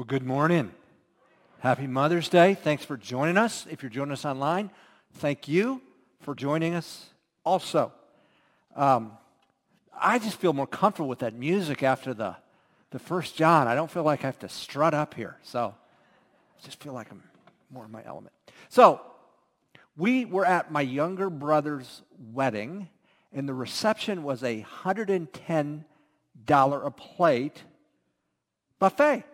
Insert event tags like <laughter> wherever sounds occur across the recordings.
Well, good morning. Happy Mother's Day. Thanks for joining us. If you're joining us online, thank you for joining us also. Um, I just feel more comfortable with that music after the, the first John. I don't feel like I have to strut up here. So I just feel like I'm more in my element. So we were at my younger brother's wedding, and the reception was a $110 a plate buffet.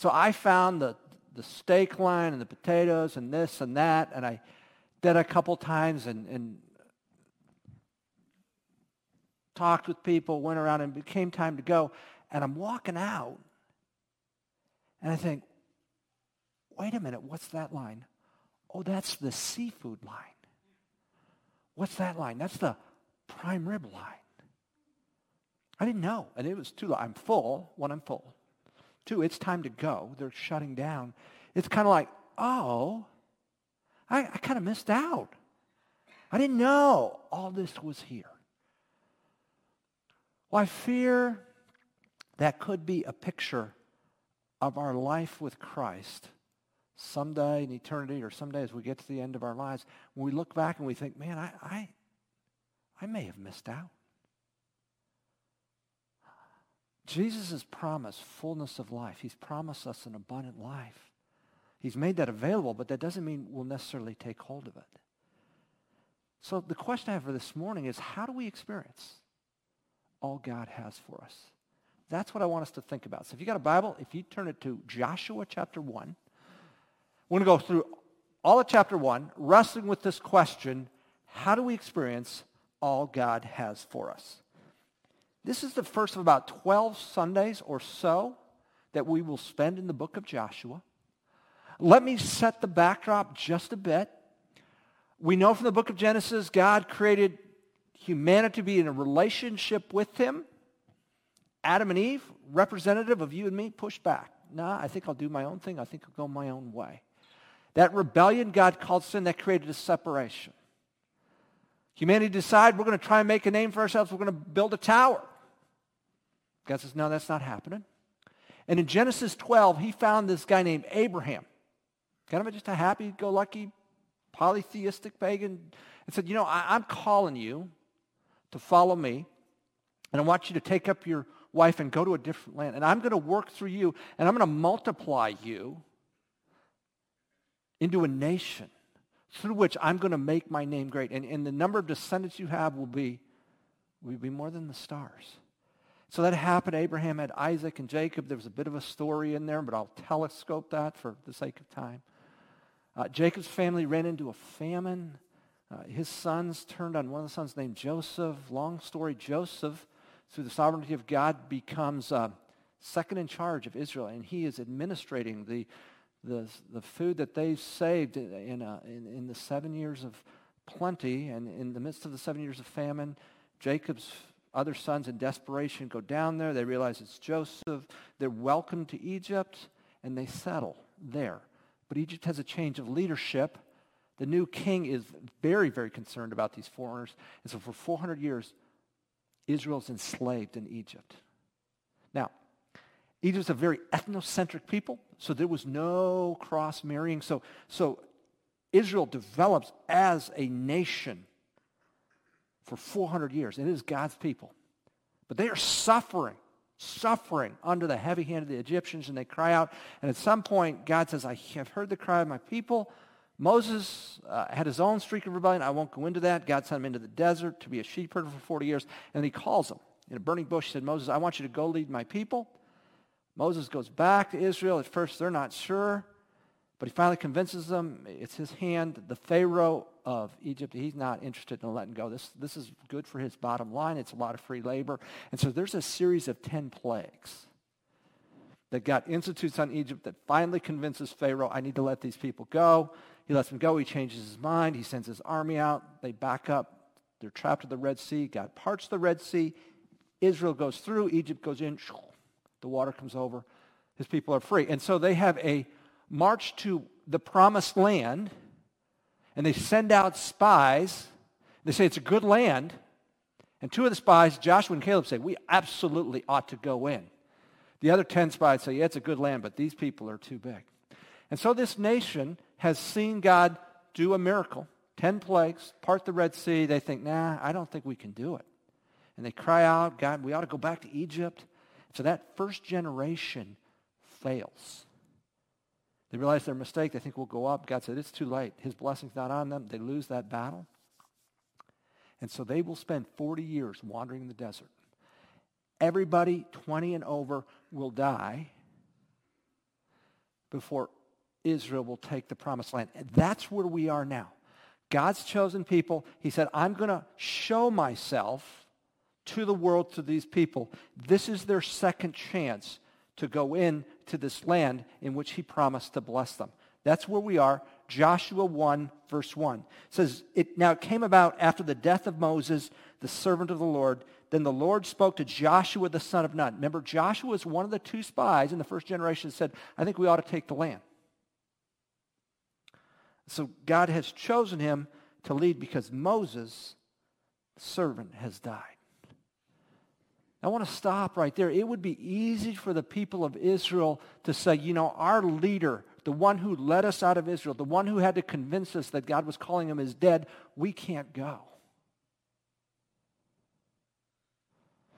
So I found the, the steak line and the potatoes and this and that, and I did a couple times and, and talked with people, went around, and it became time to go. And I'm walking out, and I think, wait a minute, what's that line? Oh, that's the seafood line. What's that line? That's the prime rib line. I didn't know, and it was too. I'm full when I'm full. Two, it's time to go. They're shutting down. It's kind of like, oh, I, I kind of missed out. I didn't know all this was here. Well, I fear that could be a picture of our life with Christ someday in eternity or someday as we get to the end of our lives, when we look back and we think, man, I, I, I may have missed out. Jesus has promised fullness of life. He's promised us an abundant life. He's made that available, but that doesn't mean we'll necessarily take hold of it. So the question I have for this morning is how do we experience all God has for us? That's what I want us to think about. So if you got a Bible, if you turn it to Joshua chapter 1, we're going to go through all of chapter 1, wrestling with this question, how do we experience all God has for us? This is the first of about 12 Sundays or so that we will spend in the book of Joshua. Let me set the backdrop just a bit. We know from the book of Genesis, God created humanity to be in a relationship with him. Adam and Eve, representative of you and me, pushed back. Nah, I think I'll do my own thing. I think I'll go my own way. That rebellion God called sin, that created a separation. Humanity decided we're going to try and make a name for ourselves. We're going to build a tower. God says, no, that's not happening. And in Genesis 12, he found this guy named Abraham, kind of just a happy-go-lucky, polytheistic pagan, and said, you know, I, I'm calling you to follow me, and I want you to take up your wife and go to a different land, and I'm going to work through you, and I'm going to multiply you into a nation through which I'm going to make my name great. And, and the number of descendants you have will be, will be more than the stars. So that happened. Abraham had Isaac and Jacob. There was a bit of a story in there, but I'll telescope that for the sake of time. Uh, Jacob's family ran into a famine. Uh, his sons turned on one of the sons named Joseph. Long story, Joseph, through the sovereignty of God, becomes uh, second in charge of Israel, and he is administrating the the, the food that they saved in, in, in the seven years of plenty and in the midst of the seven years of famine, Jacob's other sons in desperation go down there. They realize it's Joseph. They're welcomed to Egypt and they settle there. But Egypt has a change of leadership. The new king is very, very concerned about these foreigners. And so for 400 years, Israel's enslaved in Egypt. Now, Egypt's a very ethnocentric people, so there was no cross marrying. So, so Israel develops as a nation for 400 years. It is God's people. But they are suffering, suffering under the heavy hand of the Egyptians, and they cry out. And at some point, God says, I have heard the cry of my people. Moses uh, had his own streak of rebellion. I won't go into that. God sent him into the desert to be a sheep herder for 40 years. And he calls him. In a burning bush, he said, Moses, I want you to go lead my people. Moses goes back to Israel. At first, they're not sure, but he finally convinces them it's his hand. The Pharaoh of Egypt, he's not interested in letting go. This, this is good for his bottom line. It's a lot of free labor. And so there's a series of 10 plagues that God institutes on Egypt that finally convinces Pharaoh, I need to let these people go. He lets them go. He changes his mind. He sends his army out. They back up. They're trapped at the Red Sea. God parts the Red Sea. Israel goes through. Egypt goes in. The water comes over. His people are free. And so they have a march to the promised land, and they send out spies. They say it's a good land. And two of the spies, Joshua and Caleb, say, we absolutely ought to go in. The other 10 spies say, yeah, it's a good land, but these people are too big. And so this nation has seen God do a miracle, 10 plagues, part the Red Sea. They think, nah, I don't think we can do it. And they cry out, God, we ought to go back to Egypt. So that first generation fails. They realize their mistake. They think we'll go up. God said, it's too late. His blessing's not on them. They lose that battle. And so they will spend 40 years wandering in the desert. Everybody 20 and over will die before Israel will take the promised land. And that's where we are now. God's chosen people, he said, I'm going to show myself to the world, to these people. This is their second chance to go in to this land in which he promised to bless them. That's where we are. Joshua 1, verse 1 it says, it, Now it came about after the death of Moses, the servant of the Lord. Then the Lord spoke to Joshua the son of Nun. Remember, Joshua was one of the two spies in the first generation said, I think we ought to take the land. So God has chosen him to lead because Moses, the servant, has died. I want to stop right there. It would be easy for the people of Israel to say, you know, our leader, the one who led us out of Israel, the one who had to convince us that God was calling him is dead, we can't go.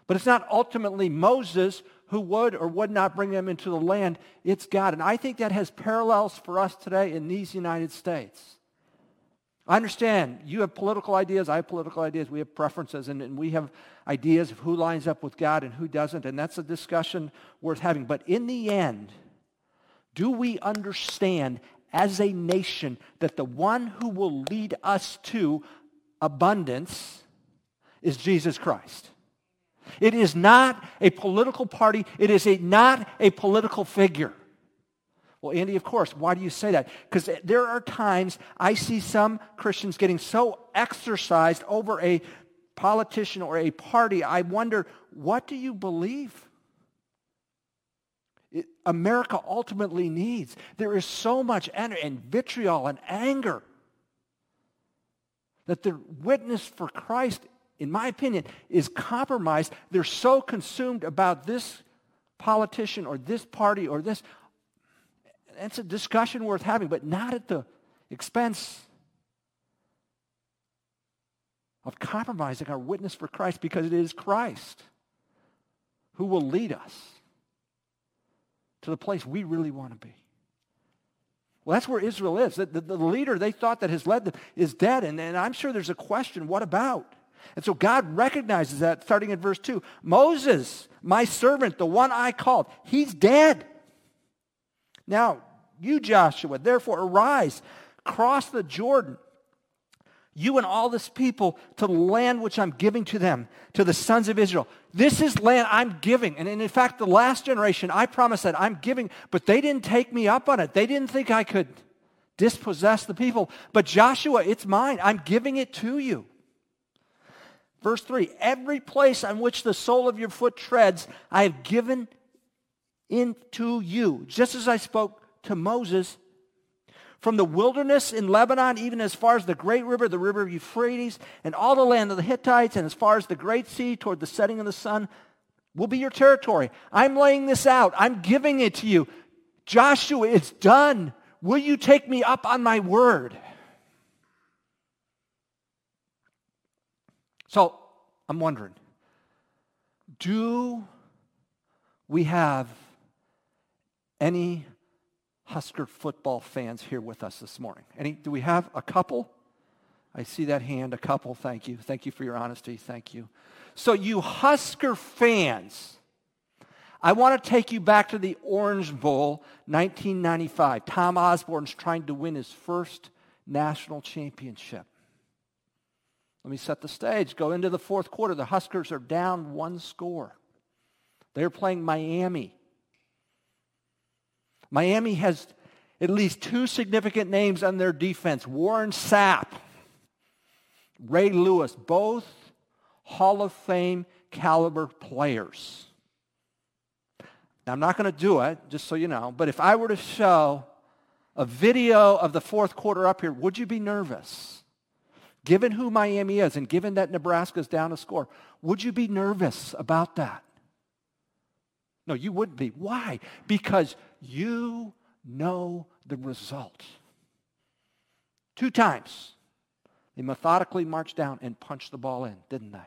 But it's not ultimately Moses who would or would not bring them into the land. It's God. And I think that has parallels for us today in these United States. I understand you have political ideas, I have political ideas, we have preferences, and, and, we have ideas of who lines up with God and who doesn't, and that's a discussion worth having. But in the end, do we understand as a nation that the one who will lead us to abundance is Jesus Christ? It is not a political party. It is a, not a political figure. Well, Andy, of course. Why do you say that? Because there are times I see some Christians getting so exercised over a politician or a party. I wonder, what do you believe? It, America ultimately needs. There is so much energy and vitriol and anger that the witness for Christ, in my opinion, is compromised. They're so consumed about this politician or this party or this it's a discussion worth having, but not at the expense of compromising our witness for Christ because it is Christ who will lead us to the place we really want to be. Well, that's where Israel is. The, the, the, leader they thought that has led them is dead. And, and I'm sure there's a question, what about? And so God recognizes that starting in verse 2. Moses, my servant, the one I called, he's dead. Now, you, Joshua, therefore arise, cross the Jordan, you and all this people, to the land which I'm giving to them, to the sons of Israel. This is land I'm giving. And in fact, the last generation, I promised that I'm giving, but they didn't take me up on it. They didn't think I could dispossess the people. But Joshua, it's mine. I'm giving it to you. Verse 3 Every place on which the sole of your foot treads, I have given into you, just as I spoke to Moses from the wilderness in Lebanon, even as far as the great river, the river Euphrates, and all the land of the Hittites, and as far as the great sea toward the setting of the sun, will be your territory. I'm laying this out. I'm giving it to you. Joshua, it's done. Will you take me up on my word? So I'm wondering do we have any Husker football fans here with us this morning? Any, do we have a couple? I see that hand, a couple. Thank you. Thank you for your honesty. Thank you. So, you Husker fans, I want to take you back to the Orange Bowl 1995. Tom Osborne's trying to win his first national championship. Let me set the stage. Go into the fourth quarter. The Huskers are down one score. They're playing Miami. Miami has at least two significant names on their defense Warren Sapp, Ray Lewis, both Hall of Fame caliber players. Now, I'm not going to do it, just so you know, but if I were to show a video of the fourth quarter up here, would you be nervous? Given who Miami is and given that Nebraska's down a score, would you be nervous about that? No, you wouldn't be. Why? Because you know the result. Two times, they methodically marched down and punched the ball in, didn't they?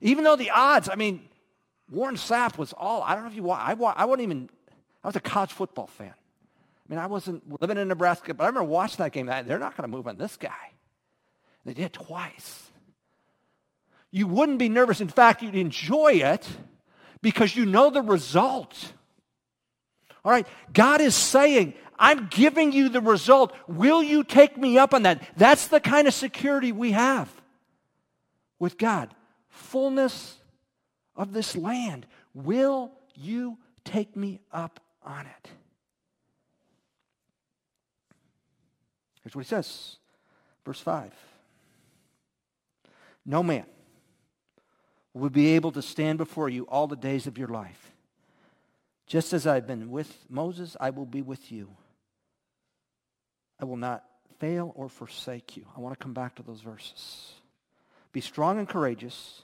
Even though the odds, I mean, Warren Sapp was all, I don't know if you, I, I wasn't even, I was a college football fan. I mean, I wasn't living in Nebraska, but I remember watching that game. They're not going to move on this guy. They did twice. You wouldn't be nervous. In fact, you'd enjoy it because you know the result. All right, God is saying, I'm giving you the result. Will you take me up on that? That's the kind of security we have with God. Fullness of this land. Will you take me up on it? Here's what he says, verse 5. No man will be able to stand before you all the days of your life. Just as I've been with Moses, I will be with you. I will not fail or forsake you. I want to come back to those verses. Be strong and courageous,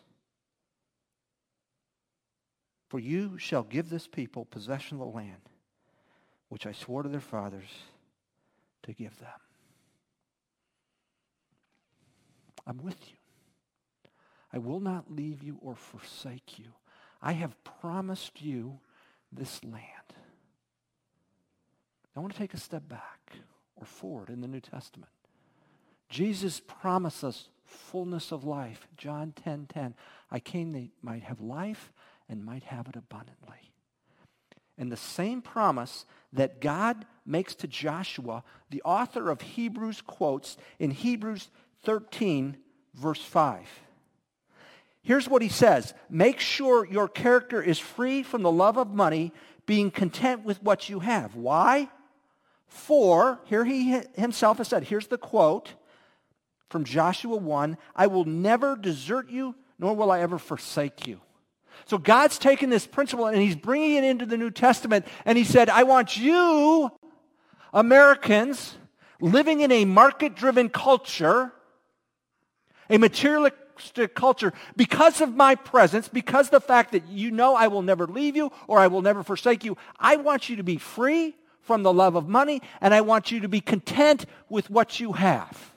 for you shall give this people possession of the land which I swore to their fathers to give them. I'm with you. I will not leave you or forsake you. I have promised you this land. I want to take a step back or forward in the New Testament. Jesus promised us fullness of life. John 10:10. 10, 10, I came that might have life and might have it abundantly. And the same promise that God makes to Joshua, the author of Hebrews quotes in Hebrews 13, verse 5. Here's what he says Make sure your character is free from the love of money, being content with what you have. Why? For, here he himself has said, here's the quote from Joshua 1 I will never desert you, nor will I ever forsake you. So God's taken this principle and he's bringing it into the New Testament, and he said, I want you, Americans, living in a market driven culture, a materialistic culture because of my presence, because the fact that you know I will never leave you or I will never forsake you. I want you to be free from the love of money and I want you to be content with what you have.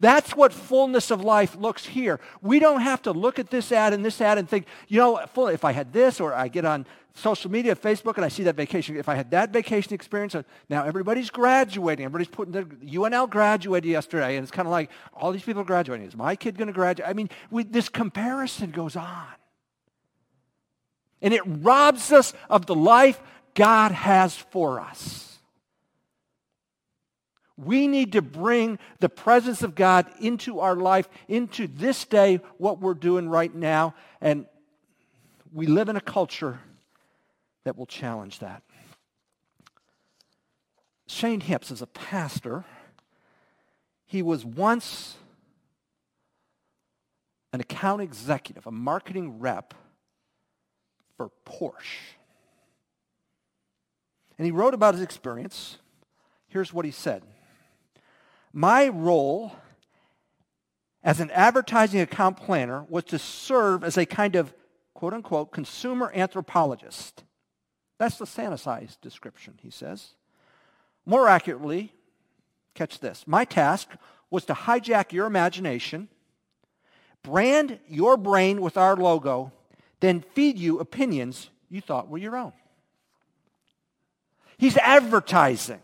That's what fullness of life looks here. We don't have to look at this ad and this ad and think, you know, if I had this, or I get on social media, Facebook, and I see that vacation. If I had that vacation experience, uh, now everybody's graduating. Everybody's putting their UNL graduated yesterday, and it's kind of like all these people graduating. Is my kid going to graduate? I mean, we, this comparison goes on. And it robs us of the life God has for us. We need to bring the presence of God into our life, into this day, what we're doing right now. And we live in a culture that will challenge that. Shane Hipps is a pastor. He was once an account executive, a marketing rep for Porsche. And he wrote about his experience. Here's what he said My role as an advertising account planner was to serve as a kind of quote unquote consumer anthropologist. That's the sanitized description, he says. More accurately, catch this my task was to hijack your imagination, brand your brain with our logo, then feed you opinions you thought were your own. He's advertising.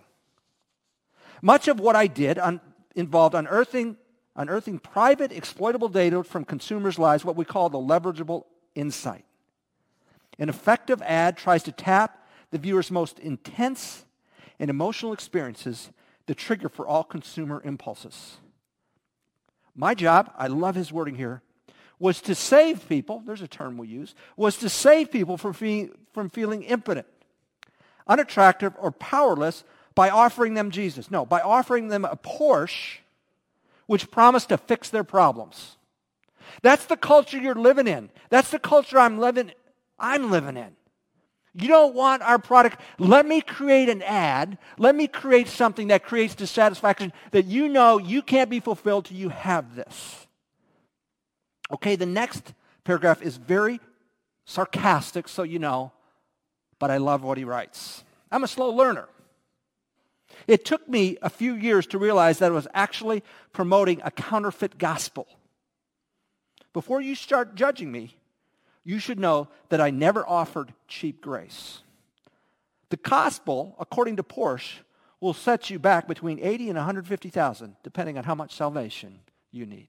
Much of what I did un- involved unearthing, unearthing private exploitable data from consumers' lives, what we call the leverageable insight. An effective ad tries to tap the viewer's most intense and emotional experiences, the trigger for all consumer impulses. My job, I love his wording here, was to save people, there's a term we use, was to save people from, fe- from feeling impotent, unattractive, or powerless by offering them Jesus. No, by offering them a Porsche which promised to fix their problems. That's the culture you're living in. That's the culture I'm living I'm living in. You don't want our product. Let me create an ad. Let me create something that creates dissatisfaction that you know you can't be fulfilled till you have this. Okay, the next paragraph is very sarcastic, so you know, but I love what he writes. I'm a slow learner. It took me a few years to realize that it was actually promoting a counterfeit gospel. Before you start judging me, you should know that I never offered cheap grace. The gospel, according to Porsche, will set you back between 80 and 150,000 depending on how much salvation you need.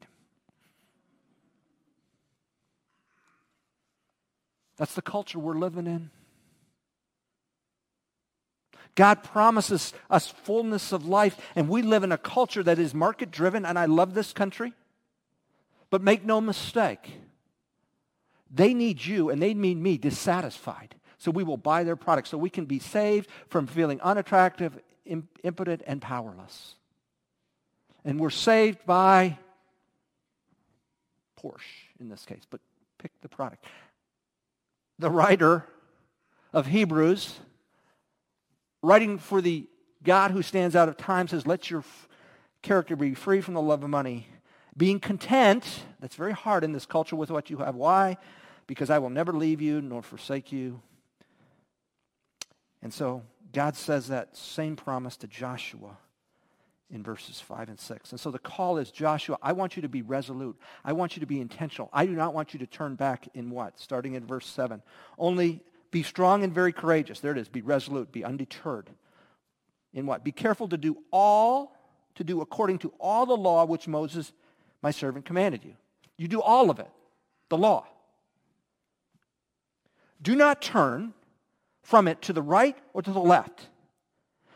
That's the culture we're living in. God promises us fullness of life, and we live in a culture that is market driven, and I love this country. But make no mistake, they need you and they need me dissatisfied. So we will buy their products so we can be saved from feeling unattractive, impotent, and powerless. And we're saved by Porsche in this case, but pick the product. The writer of Hebrews writing for the God who stands out of time says, let your f- character be free from the love of money. Being content, that's very hard in this culture with what you have. Why? Because I will never leave you nor forsake you. And so God says that same promise to Joshua in verses 5 and 6. And so the call is Joshua, I want you to be resolute. I want you to be intentional. I do not want you to turn back in what? Starting in verse 7. Only be strong and very courageous. There it is. Be resolute. Be undeterred. In what? Be careful to do all, to do according to all the law which Moses, my servant, commanded you. You do all of it. The law. Do not turn from it to the right or to the left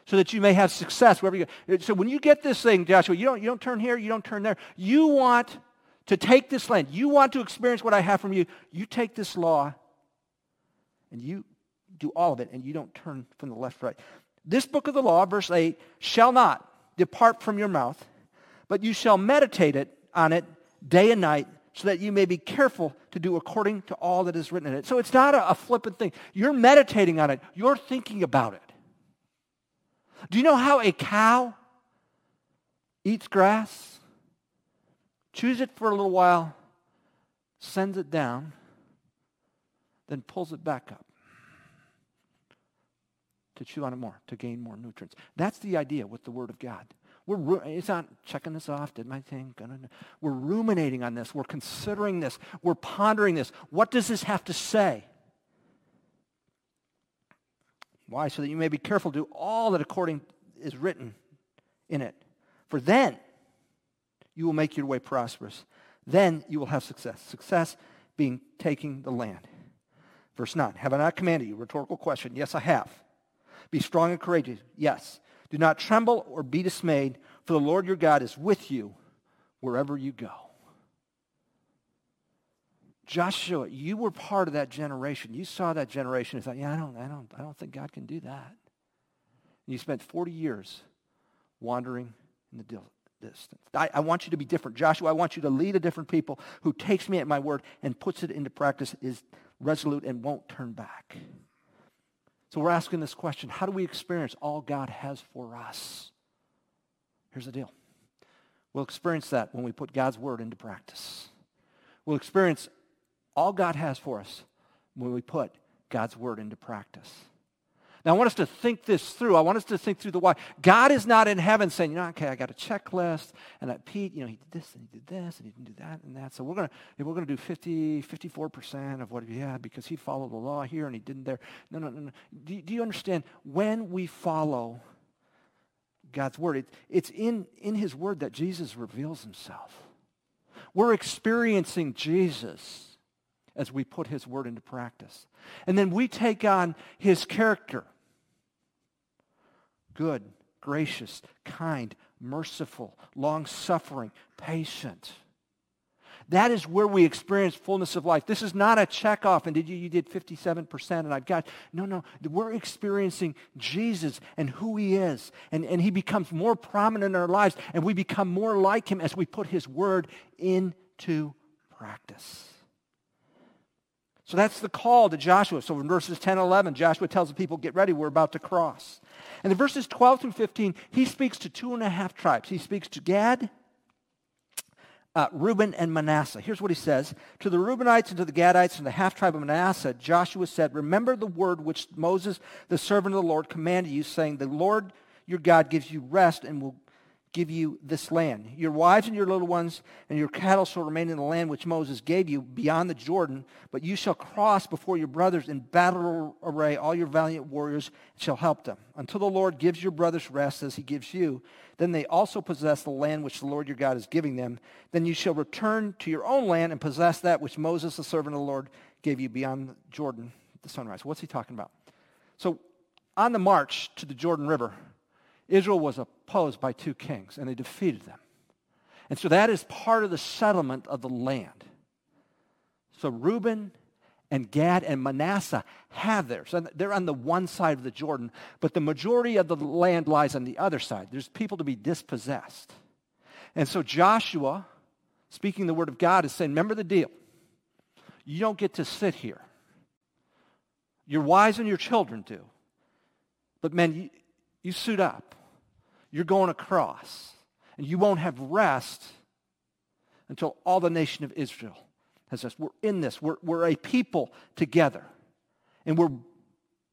so that you may have success wherever you go. So when you get this thing, Joshua, you don't, you don't turn here, you don't turn there. You want to take this land. You want to experience what I have from you. You take this law and you do all of it and you don't turn from the left right. This book of the law, verse 8, shall not depart from your mouth, but you shall meditate it on it day and night so that you may be careful to do according to all that is written in it. So it's not a, a flippant thing. You're meditating on it. You're thinking about it. Do you know how a cow eats grass? Chews it for a little while, sends it down, then pulls it back up to chew on it more, to gain more nutrients. That's the idea with the Word of God. We're, it's not checking this off, did my thing. We're ruminating on this. We're considering this. We're pondering this. What does this have to say? Why? So that you may be careful to do all that according is written in it. For then you will make your way prosperous. Then you will have success. Success being taking the land. Verse 9, have I not commanded you? Rhetorical question. Yes, I have. Be strong and courageous. Yes. Do not tremble or be dismayed, for the Lord your God is with you wherever you go. Joshua, you were part of that generation. You saw that generation and thought, yeah, I don't, I don't, I don't think God can do that. And you spent 40 years wandering in the distance. I, I, want you to be different. Joshua, I want you to lead a different people who takes me at my word and puts it into practice, is resolute and won't turn back. So we're asking this question how do we experience all God has for us? Here's the deal we'll experience that when we put God's word into practice. We'll experience all God has for us when we put God's word into practice. Now, I want us to think this through. I want us to think through the why. God is not in heaven saying, you know, okay, I got a checklist, and that Pete, you know, he did this, and he did this, and he didn't do that, and that. So we're going to we're to do 50, 54% of what he had because he followed the law here and he didn't there. No, no, no, no. Do, do you understand? When we follow God's word, it, it's in, in his word that Jesus reveals himself. We're experiencing Jesus as we put his word into practice. And then we take on his character good, gracious, kind, merciful, long suffering, patient. That is where we experience fullness of life. This is not a checkoff and did you, you did 57% and I've got, no, no. We're experiencing Jesus and who he is. And, and he becomes more prominent in our lives and we become more like him as we put his word into practice. So that's the call to Joshua. So in verses 10 and 11, Joshua tells the people, get ready, we're about to cross. And in verses 12 through 15, he speaks to two and a half tribes. He speaks to Gad, uh, Reuben and Manasseh. Here's what he says To the Reubenites and to the Gadites and the half tribe of Manasseh, Joshua said, Remember the word which Moses, the servant of the Lord, commanded you, saying, The Lord your God gives you rest and will give you this land. Your wives and your little ones and your cattle shall remain in the land which Moses gave you beyond the Jordan, but you shall cross before your brothers in battle array. All your valiant warriors shall help them. Until the Lord gives your brothers rest as he gives you, then they also possess the land which the Lord your God is giving them. Then you shall return to your own land and possess that which Moses, the servant of the Lord, gave you beyond Jordan, the sunrise. What's he talking about? So on the march to the Jordan River, Israel was opposed by two kings, and they defeated them. And so that is part of the settlement of the land. So Reuben and Gad and Manasseh have theirs. And they're on the one side of the Jordan, but the majority of the land lies on the other side. There's people to be dispossessed. And so Joshua, speaking the word of God, is saying, remember the deal. You don't get to sit here. Your wives and your children do. But men, you, you suit up you're going across. And you won't have rest until all the nation of Israel has rest. We're in this. We're, we're a people together. And we're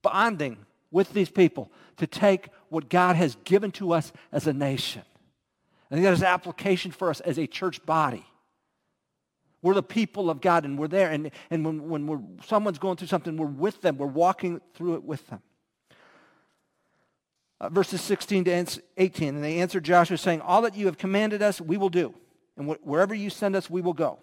bonding with these people to take what God has given to us as a nation. And that is application for us as a church body. We're the people of God and we're there. And, and when, when we're, someone's going through something, we're with them. We're walking through it with them uh, verses 16 to 18. And they answered Joshua, saying, All that you have commanded us, we will do. And wh- wherever you send us, we will go.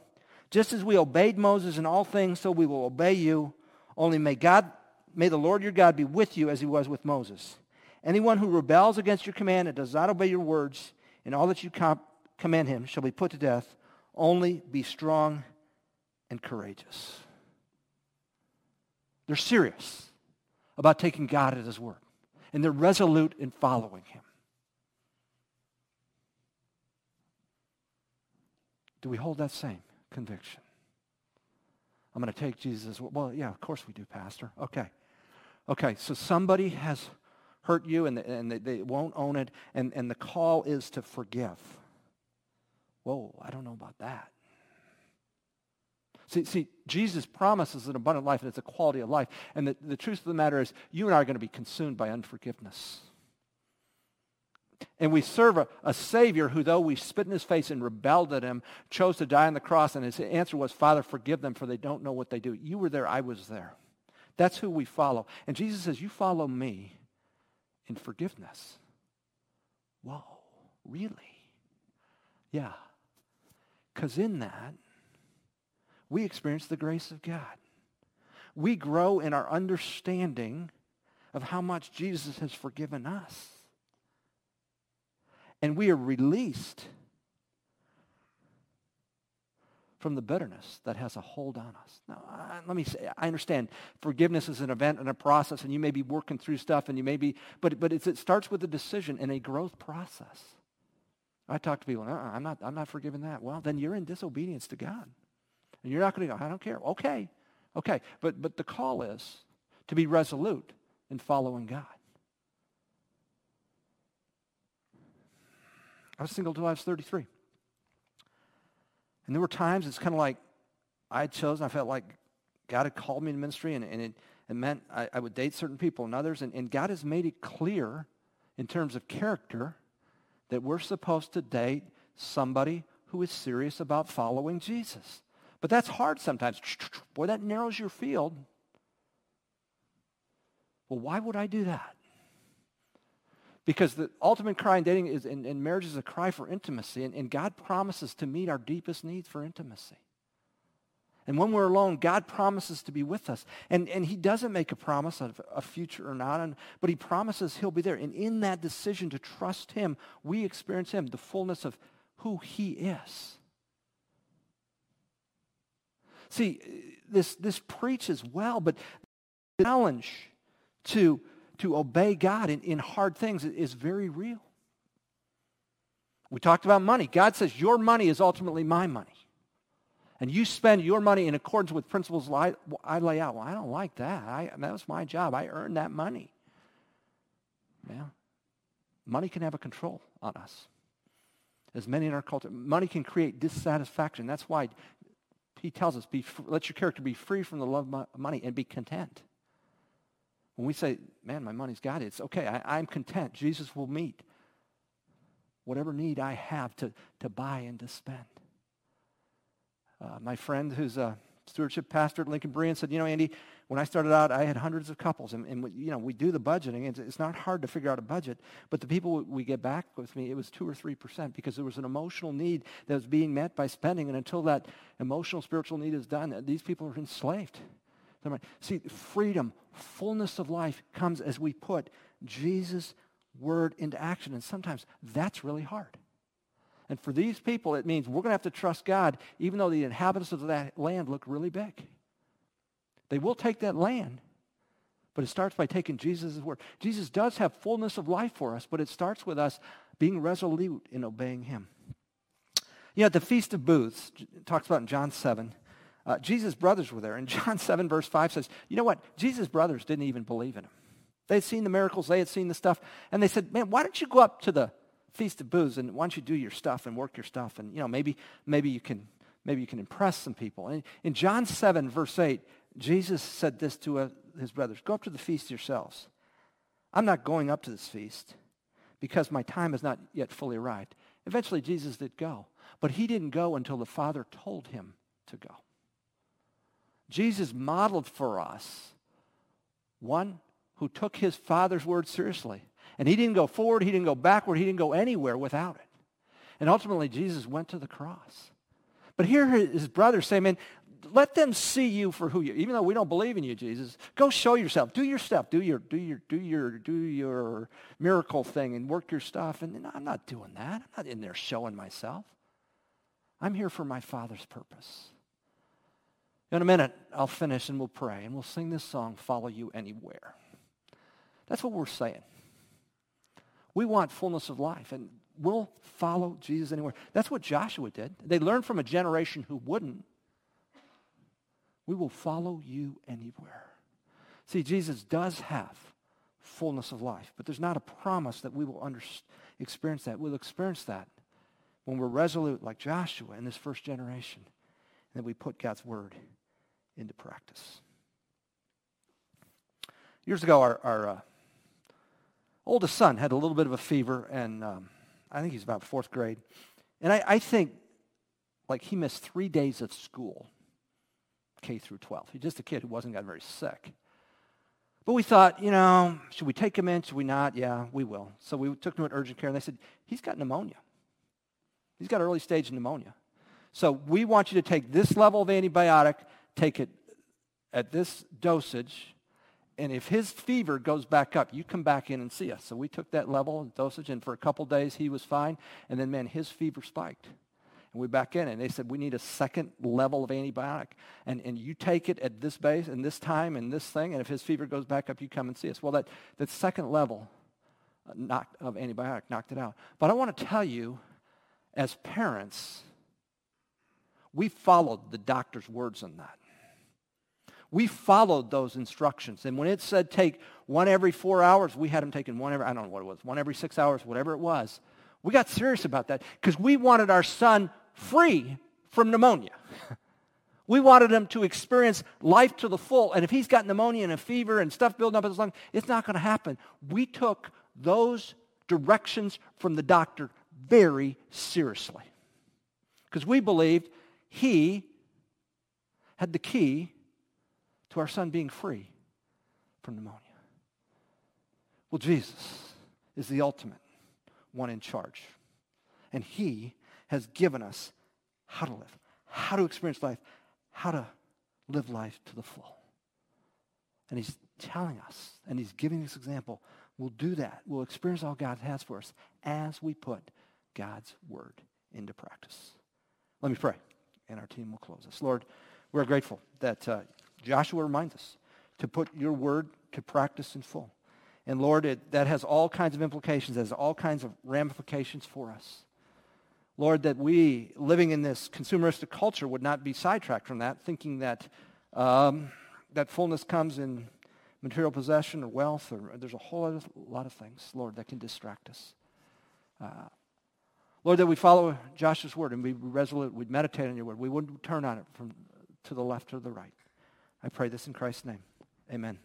Just as we obeyed Moses in all things, so we will obey you. Only may God, may the Lord your God be with you as he was with Moses. Anyone who rebels against your command and does not obey your words in all that you com- command him shall be put to death. Only be strong and courageous. They're serious about taking God at his word and they're resolute in following him. Do we hold that same conviction? I'm going to take Jesus. Well, yeah, of course we do, Pastor. Okay. Okay, so somebody has hurt you and, and they, they won't own it, and, and the call is to forgive. Whoa, I don't know about that. See, see, Jesus promises an abundant life, and it's a quality of life. And the, the truth of the matter is, you and I are going to be consumed by unforgiveness. And we serve a, a, Savior who, though we spit in his face and rebelled at him, chose to die on the cross, and his answer was, Father, forgive them, for they don't know what they do. You were there, I was there. That's who we follow. And Jesus says, You follow me in forgiveness. Whoa, really? Yeah. Because in that, we experience the grace of God. We grow in our understanding of how much Jesus has forgiven us. And we are released from the bitterness that has a hold on us. Now, I, let me say, I understand forgiveness is an event and a process, and you may be working through stuff, and you may be, but, but it starts with a decision and a growth process. I talk to people, uh-uh, I'm, not, I'm not forgiving that. Well, then you're in disobedience to God. And you're not going to go, I don't care. Okay, okay. But, but the call is to be resolute in following God. I was single until I was 33. And there were times it's kind of like I had chosen, I felt like God had called me to ministry, and, and it, it meant I, I, would date certain people and others. And, and God has made it clear in terms of character that we're supposed to date somebody who is serious about following Jesus. But that's hard sometimes. Boy, that narrows your field. Well, why would I do that? Because the ultimate cry in dating is in marriage is a cry for intimacy, and, and God promises to meet our deepest needs for intimacy. And when we're alone, God promises to be with us. And, and he doesn't make a promise of a future or not, and, but he promises he'll be there. And in that decision to trust him, we experience him, the fullness of who he is. See, this, this preaches well, but the challenge to, to obey God in, in hard things is very real. We talked about money. God says, Your money is ultimately my money. And you spend your money in accordance with principles I lay out. Well, I don't like that. I, that was my job. I earned that money. Yeah. Money can have a control on us. as many in our culture. Money can create dissatisfaction. That's why he tells us, be, let your character be free from the love of money and be content. When we say, man, my money's got it, it's okay. I, I'm content. Jesus will meet whatever need I have to, to buy and to spend. Uh, my friend who's a stewardship pastor at Lincoln Berean said, you know, Andy, when I started out, I had hundreds of couples, and, and you know, we do the budgeting. It's, it's not hard to figure out a budget, but the people we get back with me, it was two or three percent because there was an emotional need that was being met by spending, and until that emotional, spiritual need is done, these people are enslaved. See, freedom, fullness of life comes as we put Jesus' word into action, and sometimes that's really hard. And for these people, it means we're going to have to trust God, even though the inhabitants of that land look really big. They will take that land, but it starts by taking Jesus' word. Jesus does have fullness of life for us, but it starts with us being resolute in obeying him. You know, at the Feast of Booths, talks about in John 7, uh, Jesus' brothers were there. And <laughs> John 7, verse 5 says, you know what? Jesus' brothers didn't even believe in him. They had seen the miracles, they had seen the stuff, and they said, man, why don't you go up to the Feast of Booths and why don't you do your stuff and work your stuff? And, you know, maybe, maybe, you, can, maybe you can impress some people. And in John 7, verse 8, Jesus said this to uh, his brothers, go up to the feast yourselves. I'm not going up to this feast because my time has not yet fully arrived. Eventually, Jesus did go, but he didn't go until the Father told him to go. Jesus modeled for us one who took his Father's word seriously. And he didn't go forward, he didn't go backward, he didn't go anywhere without it. And ultimately, Jesus went to the cross. But here his brothers say, man, let them see you for who you are. even though we don't believe in you jesus go show yourself. Do your stuff. Do your do your do your do your miracle thing and work your stuff. And i'm not doing that. I'm not in there showing myself. I'm here for my father's purpose. In a minute i'll finish and we'll pray and we'll sing this song follow you anywhere. That's what we're saying. We want fullness of life and we'll follow jesus anywhere. That's what joshua did. They learned from a generation who wouldn't we will follow you anywhere. See, Jesus does have fullness of life, but there's not a promise that we will under, experience that. We'll experience that when we're resolute like Joshua in this first generation and that we put God's word into practice. Years ago, our, our uh, oldest son had a little bit of a fever, and um, I think he's about fourth grade. And I, I think, like, he missed three days of school K through 12. He's just a kid who wasn't gotten very sick. But we thought, you know, should we take him in? Should we not? Yeah, we will. So we took him to urgent care, and they said, he's got pneumonia. He's got early stage pneumonia. So we want you to take this level of antibiotic, take it at this dosage, and if his fever goes back up, you come back in and see us. So we took that level of dosage, and for a couple days he was fine. And then, man, his fever spiked. And we back in, and they said, we need a second level of antibiotic. And, and you take it at this base and this time and this thing, and if his fever goes back up, you come and see us. Well, that, that second level uh, knocked, of antibiotic knocked it out. But I want to tell you, as parents, we followed the doctor's words on that. We followed those instructions. And when it said take one every four hours, we had him taking one every, I don't know what it was, one every six hours, whatever it was. We got serious about that because we wanted our son free from pneumonia. We wanted him to experience life to the full. And if he's got pneumonia and a fever and stuff building up in his lungs, it's not going to happen. We took those directions from the doctor very seriously because we believed he had the key to our son being free from pneumonia. Well, Jesus is the ultimate one in charge. And he has given us how to live, how to experience life, how to live life to the full. And he's telling us, and he's giving this example. We'll do that. We'll experience all God has for us as we put God's word into practice. Let me pray, and our team will close us. Lord, we're grateful that uh, Joshua reminds us to put your word to practice in full. And Lord, it, that has all kinds of implications, has all kinds of ramifications for us. Lord, that we, living in this consumeristic culture, would not be sidetracked from that, thinking that um, that fullness comes in material possession or wealth, or there's a whole lot of things, Lord, that can distract us. Uh, Lord, that we follow Joshua's word and we resolute, we meditate on your word. We wouldn't turn on it from to the left or the right. I pray this in Christ's name. Amen.